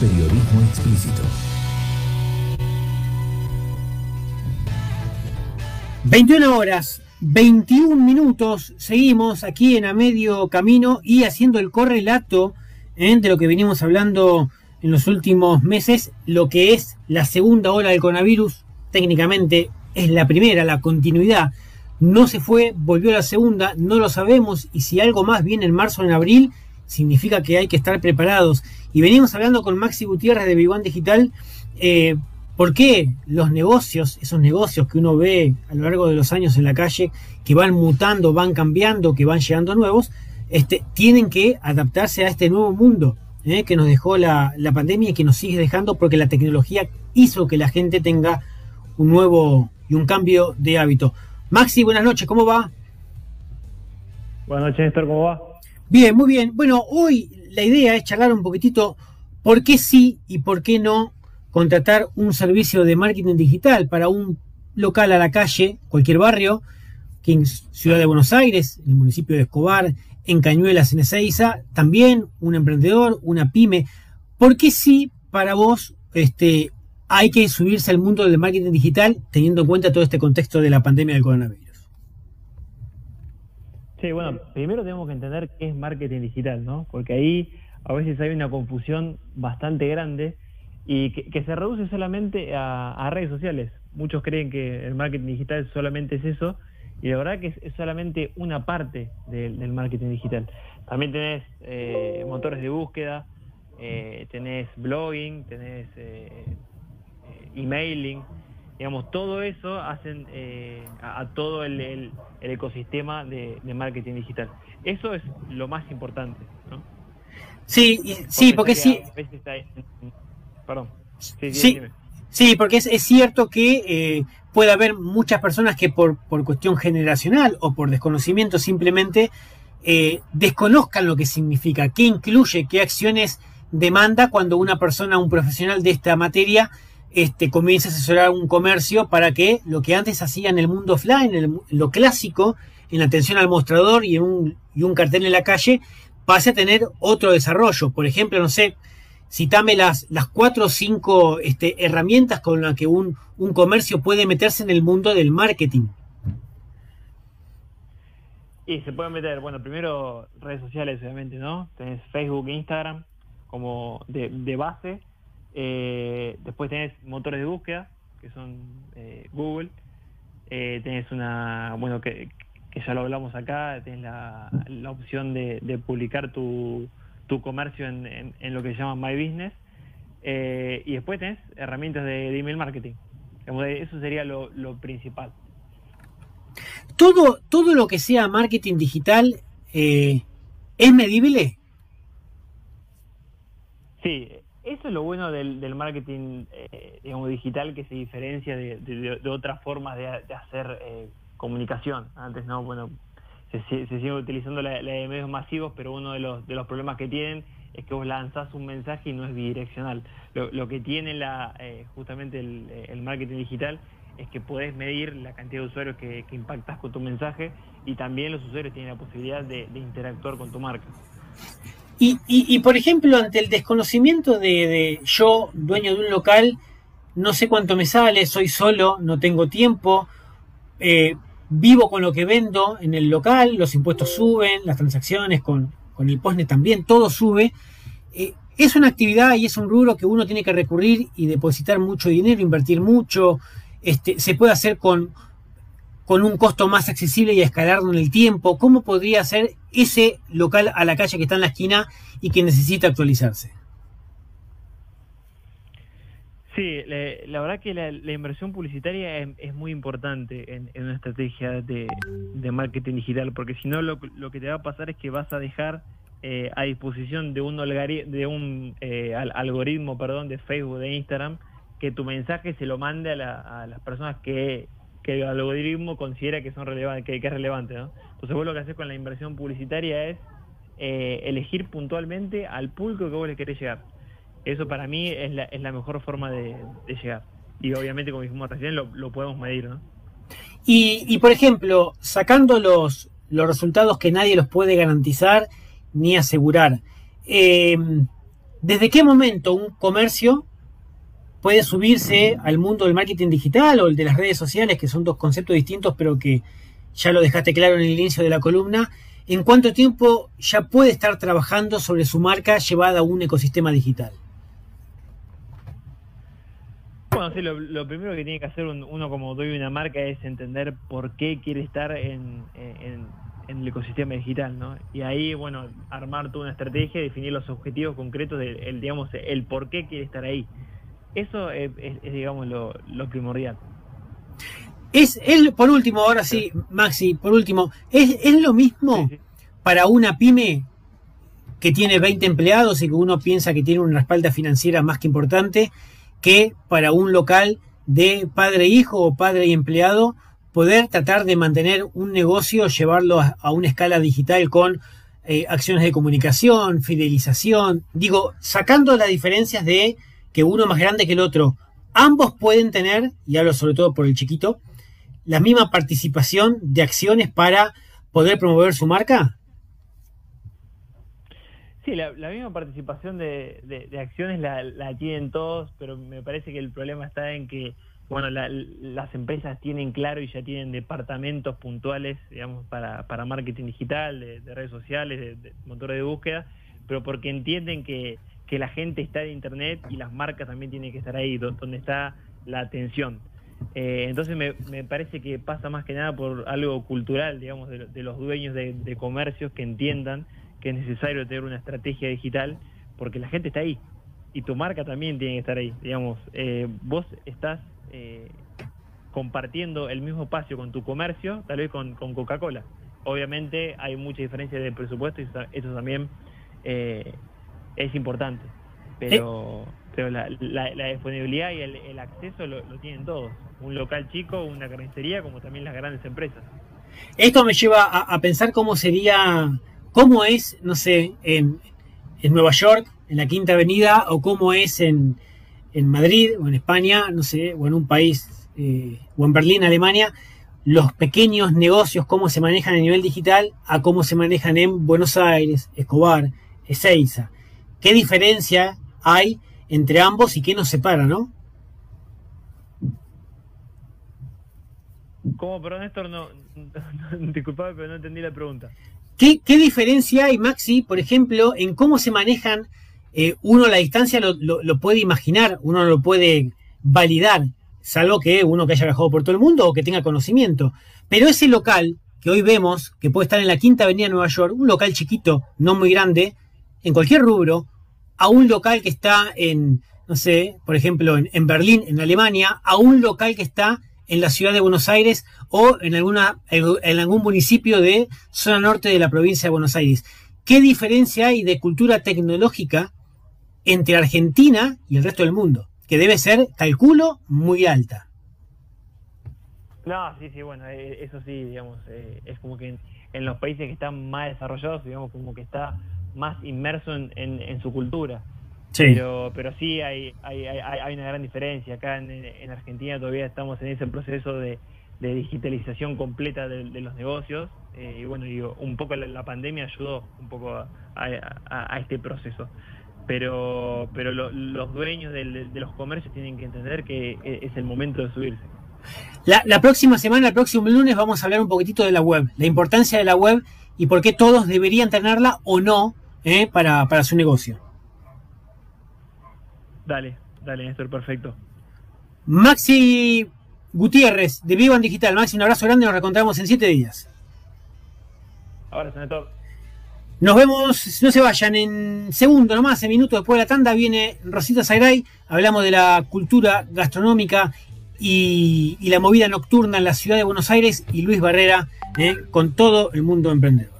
Periodismo explícito. 21 horas, 21 minutos, seguimos aquí en A Medio Camino y haciendo el correlato ¿eh? de lo que venimos hablando en los últimos meses, lo que es la segunda ola del coronavirus, técnicamente es la primera, la continuidad. No se fue, volvió la segunda, no lo sabemos y si algo más viene en marzo o en abril, significa que hay que estar preparados. Y venimos hablando con Maxi Gutiérrez de Biguan Digital, eh, ¿por qué los negocios, esos negocios que uno ve a lo largo de los años en la calle, que van mutando, van cambiando, que van llegando nuevos, este, tienen que adaptarse a este nuevo mundo eh, que nos dejó la, la pandemia y que nos sigue dejando porque la tecnología hizo que la gente tenga un nuevo y un cambio de hábito. Maxi, buenas noches, ¿cómo va? Buenas noches, Néstor, ¿cómo va? Bien, muy bien. Bueno, hoy la idea es charlar un poquitito por qué sí y por qué no contratar un servicio de marketing digital para un local a la calle, cualquier barrio, que en Ciudad de Buenos Aires, en el municipio de Escobar, en Cañuelas, en Ezeiza, también un emprendedor, una pyme. ¿Por qué sí para vos este, hay que subirse al mundo del marketing digital teniendo en cuenta todo este contexto de la pandemia del coronavirus? Sí, bueno, primero tenemos que entender qué es marketing digital, ¿no? Porque ahí a veces hay una confusión bastante grande y que, se reduce solamente a, redes sociales. Muchos creen que el marketing digital solamente es eso y la verdad que es, solamente una parte del marketing digital. También tenés eh, motores de búsqueda, eh, tenés blogging, tenés eh, emailing, digamos, todo eso hacen eh, a, todo el, ecosistema de, marketing digital. Eso es lo más importante, ¿no? Sí, sí, porque sí. Perdón. Sí, sí, porque es, cierto que eh, puede haber muchas personas que por, por cuestión generacional o por desconocimiento simplemente eh, desconozcan lo que significa, qué incluye, qué acciones demanda cuando una persona, un profesional de esta materia, este, comienza a asesorar un comercio para que lo que antes hacía en el mundo offline, en lo clásico, en la atención al mostrador y un, y un cartel en la calle, pase a tener otro desarrollo. Por ejemplo, no sé, citame las, cuatro o cinco este, herramientas con las que un, comercio puede meterse en el mundo del marketing. Y se puede meter, bueno, primero redes sociales, obviamente, ¿no? Tenés Facebook, Instagram como de base eh, después tenés motores de búsqueda, que son eh, Google. Eh, tenés una, bueno, que, ya lo hablamos acá, tenés la, opción de, publicar tu, tu comercio en, en, lo que se llama My Business. y después tenés herramientas de, email marketing. Eso sería lo, lo, principal. Todo, todo lo que sea marketing digital es medible. Sí, eso es lo bueno del, del marketing eh, digamos, digital que se diferencia de, de, otras formas de, hacer eh, comunicación. Antes no, bueno, se, se sigue utilizando la, de medios masivos, pero uno de los, de los problemas que tienen es que vos lanzás un mensaje y no es bidireccional. Lo, lo que tiene la, eh, justamente el, el, marketing digital es que podés medir la cantidad de usuarios que, que impactas con tu mensaje y también los usuarios tienen la posibilidad de, de interactuar con tu marca. Y, y, por ejemplo, ante el desconocimiento de, yo, dueño de un local, no sé cuánto me sale, soy solo, no tengo tiempo, eh, vivo con lo que vendo en el local, los impuestos suben, las transacciones con, con el POSNE también, todo sube. Eh, es una actividad y es un rubro que uno tiene que recurrir y depositar mucho dinero, invertir mucho. Este, se puede hacer con, con un costo más accesible y escalarlo en el tiempo? ¿Cómo podría ser ese local a la calle que está en la esquina y que necesita actualizarse? Sí, la, verdad que la, inversión publicitaria es, muy importante en, una estrategia de, marketing digital, porque si no lo, que te va a pasar es que vas a dejar eh, a disposición de un, de un eh, algoritmo perdón, de Facebook, de Instagram, que tu mensaje se lo mande a, a las personas que que el algoritmo considera que son relevantes, que, es relevante, ¿no? Entonces vos lo que haces con la inversión publicitaria es eh, elegir puntualmente al público que vos le querés llegar. Eso para mí es la, es la mejor forma de, llegar. Y obviamente, como dijimos recién, lo, lo podemos medir, ¿no? Y, y, por ejemplo, sacando los, los resultados que nadie los puede garantizar ni asegurar, eh, ¿Desde qué momento un comercio puede subirse al mundo del marketing digital o el de las redes sociales, que son dos conceptos distintos, pero que ya lo dejaste claro en el inicio de la columna? ¿En cuánto tiempo ya puede estar trabajando sobre su marca llevada a un ecosistema digital? Bueno, sí, lo, primero que tiene que hacer uno como dueño de una marca es entender por qué quiere estar en, el ecosistema digital, ¿no? Y ahí, bueno, armar toda una estrategia, definir los objetivos concretos, del, digamos, el por qué quiere estar ahí. Eso es, digamos, lo, primordial. Es, por último, ahora sí, Maxi, por último, ¿es, es lo mismo para una pyme que tiene 20 empleados y que uno piensa que tiene una espalda financiera más que importante? que para un local de padre hijo o padre y empleado poder tratar de mantener un negocio, llevarlo a, una escala digital con eh, acciones de comunicación, fidelización, digo, sacando las diferencias de que uno más grande que el otro, ambos pueden tener, y hablo sobre todo por el chiquito, la misma participación de acciones para poder promover su marca? Sí, la, misma participación de, acciones la, tienen todos, pero me parece que el problema está en que, bueno, las empresas tienen claro y ya tienen departamentos puntuales, digamos, para, para marketing digital, de, redes sociales, de, motores de búsqueda, pero porque entienden que, que la gente está en Internet y las marcas también tienen que estar ahí, donde está la atención. Eh, entonces me, parece que pasa más que nada por algo cultural, digamos, de, los dueños de comercios que entiendan que es necesario tener una estrategia digital porque la gente está ahí y tu marca también tiene que estar ahí. Digamos, eh, vos estás eh, compartiendo el mismo espacio con tu comercio, tal vez con, Coca-Cola. Obviamente hay mucha diferencia de presupuesto y eso también eh, es importante, pero, pero la, disponibilidad y el, acceso lo, tienen todos. Un local chico, una carnicería, como también las grandes empresas. Esto me lleva a pensar cómo sería cómo es, no sé, en, Nueva York, en la Quinta Avenida, o cómo es en, Madrid o en España, no sé, o en un país, eh, o en Berlín, Alemania, los pequeños negocios, cómo se manejan a nivel digital, a cómo se manejan en Buenos Aires, Escobar, Ezeiza. ¿Qué diferencia hay entre ambos y qué nos separa, no? ¿Cómo? Perdón, Néstor, no, disculpame, pero no entendí la pregunta. ¿Qué, diferencia hay, Maxi, por ejemplo, en cómo se manejan? Eh, uno la distancia lo, puede imaginar, uno lo puede validar, salvo que uno que haya viajado por todo el mundo o que tenga conocimiento. Pero ese local que hoy vemos, que puede estar en la Quinta Avenida de Nueva York, un local chiquito, no muy grande, en cualquier rubro, a un local que está en, no sé, por ejemplo, en Berlín, en Alemania, a un local que está en la ciudad de Buenos Aires o en, alguna, en algún municipio de zona norte de la provincia de Buenos Aires. ¿Qué diferencia hay de cultura tecnológica entre Argentina y el resto del mundo? Que debe ser, calculo, muy alta. No, sí, sí, bueno, eh, eso sí, digamos, eh, es como que en, los países que están más desarrollados, digamos, como que está más inmerso en su cultura. Pero, pero sí hay, hay, hay, una gran diferencia. Acá en, Argentina todavía estamos en ese proceso de, digitalización completa de, los negocios. Eh, y bueno, digo, un poco la, pandemia ayudó un poco a, este proceso. Pero, pero los dueños de, los comercios tienen que entender que e, es el momento de subirse. La, la próxima semana, el próximo lunes, vamos a hablar un poquitito de la web, la importancia de la web y por qué todos deberían tenerla o no eh, para, para su negocio. Dale, dale, Néstor, perfecto. Maxi Gutiérrez, de Vivo en Digital. Maxi, un abrazo grande, nos reencontramos en siete días. Abrazo, Néstor. Nos vemos, no se vayan, en segundo nomás, en minutos después de la tanda viene Rosita Zagray, hablamos de la cultura gastronómica y, la movida nocturna en la ciudad de Buenos Aires y Luis Barrera eh, con todo el mundo emprendedor.